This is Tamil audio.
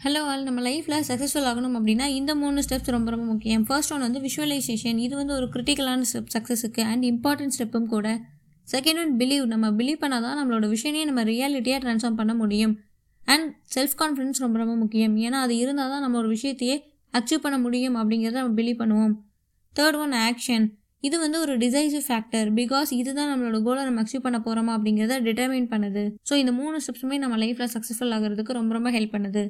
ஹலோ ஆல் நம்ம லைஃப்பில் சக்ஸஸ்ஃபுல் ஆகணும் அப்படின்னா இந்த மூணு ஸ்டெப்ஸ் ரொம்ப ரொம்ப முக்கியம். ஃபர்ஸ்ட் ஒன் வந்து விஷுவலைசேஷன் இது வந்து ஒரு கிரிட்டிக்கலான ஸ்டெப் சக்ஸஸுக்கு அண்ட் இம்பார்ட்டன்ட் ஸ்டெப்பும் கூட. செகண்ட் ஒன் பிலீவ் நம்ம பிலீவ் பண்ணால் தான் நம்மளோட விஷயனையே நம்ம ரியாலிட்டியாக ட்ரான்ஸ்ஃபார்ம் பண்ண முடியும். அண்ட் செல்ஃப் கான்ஃபிடன்ஸ் ரொம்ப ரொம்ப முக்கியம். ஏன்னா அது இருந்தால் தான் நம்ம ஒரு விஷயத்தையே அச்சீவ் பண்ண முடியும் அப்படிங்கிறத நம்ம பிலீவ் பண்ணுவோம். தேர்ட் ஒன் ஆக்ஷன் இது வந்து ஒரு டிசைசிவ் ஃபேக்டர் பிகாஸ் இதுதான் நம்மளோட கோலை நம்ம அச்சீவ் பண்ண போகிறோமா அப்படிங்கிறத டிட்டர்மைன் பண்ணுது. ஸோ இந்த மூணு ஸ்டெப்ஸுமே நம்ம லைஃப்பில் சக்ஸஸ்ஃபுல் ஆகிறதுக்கு ரொம்ப ரொம்ப ஹெல்ப் பண்ணுது.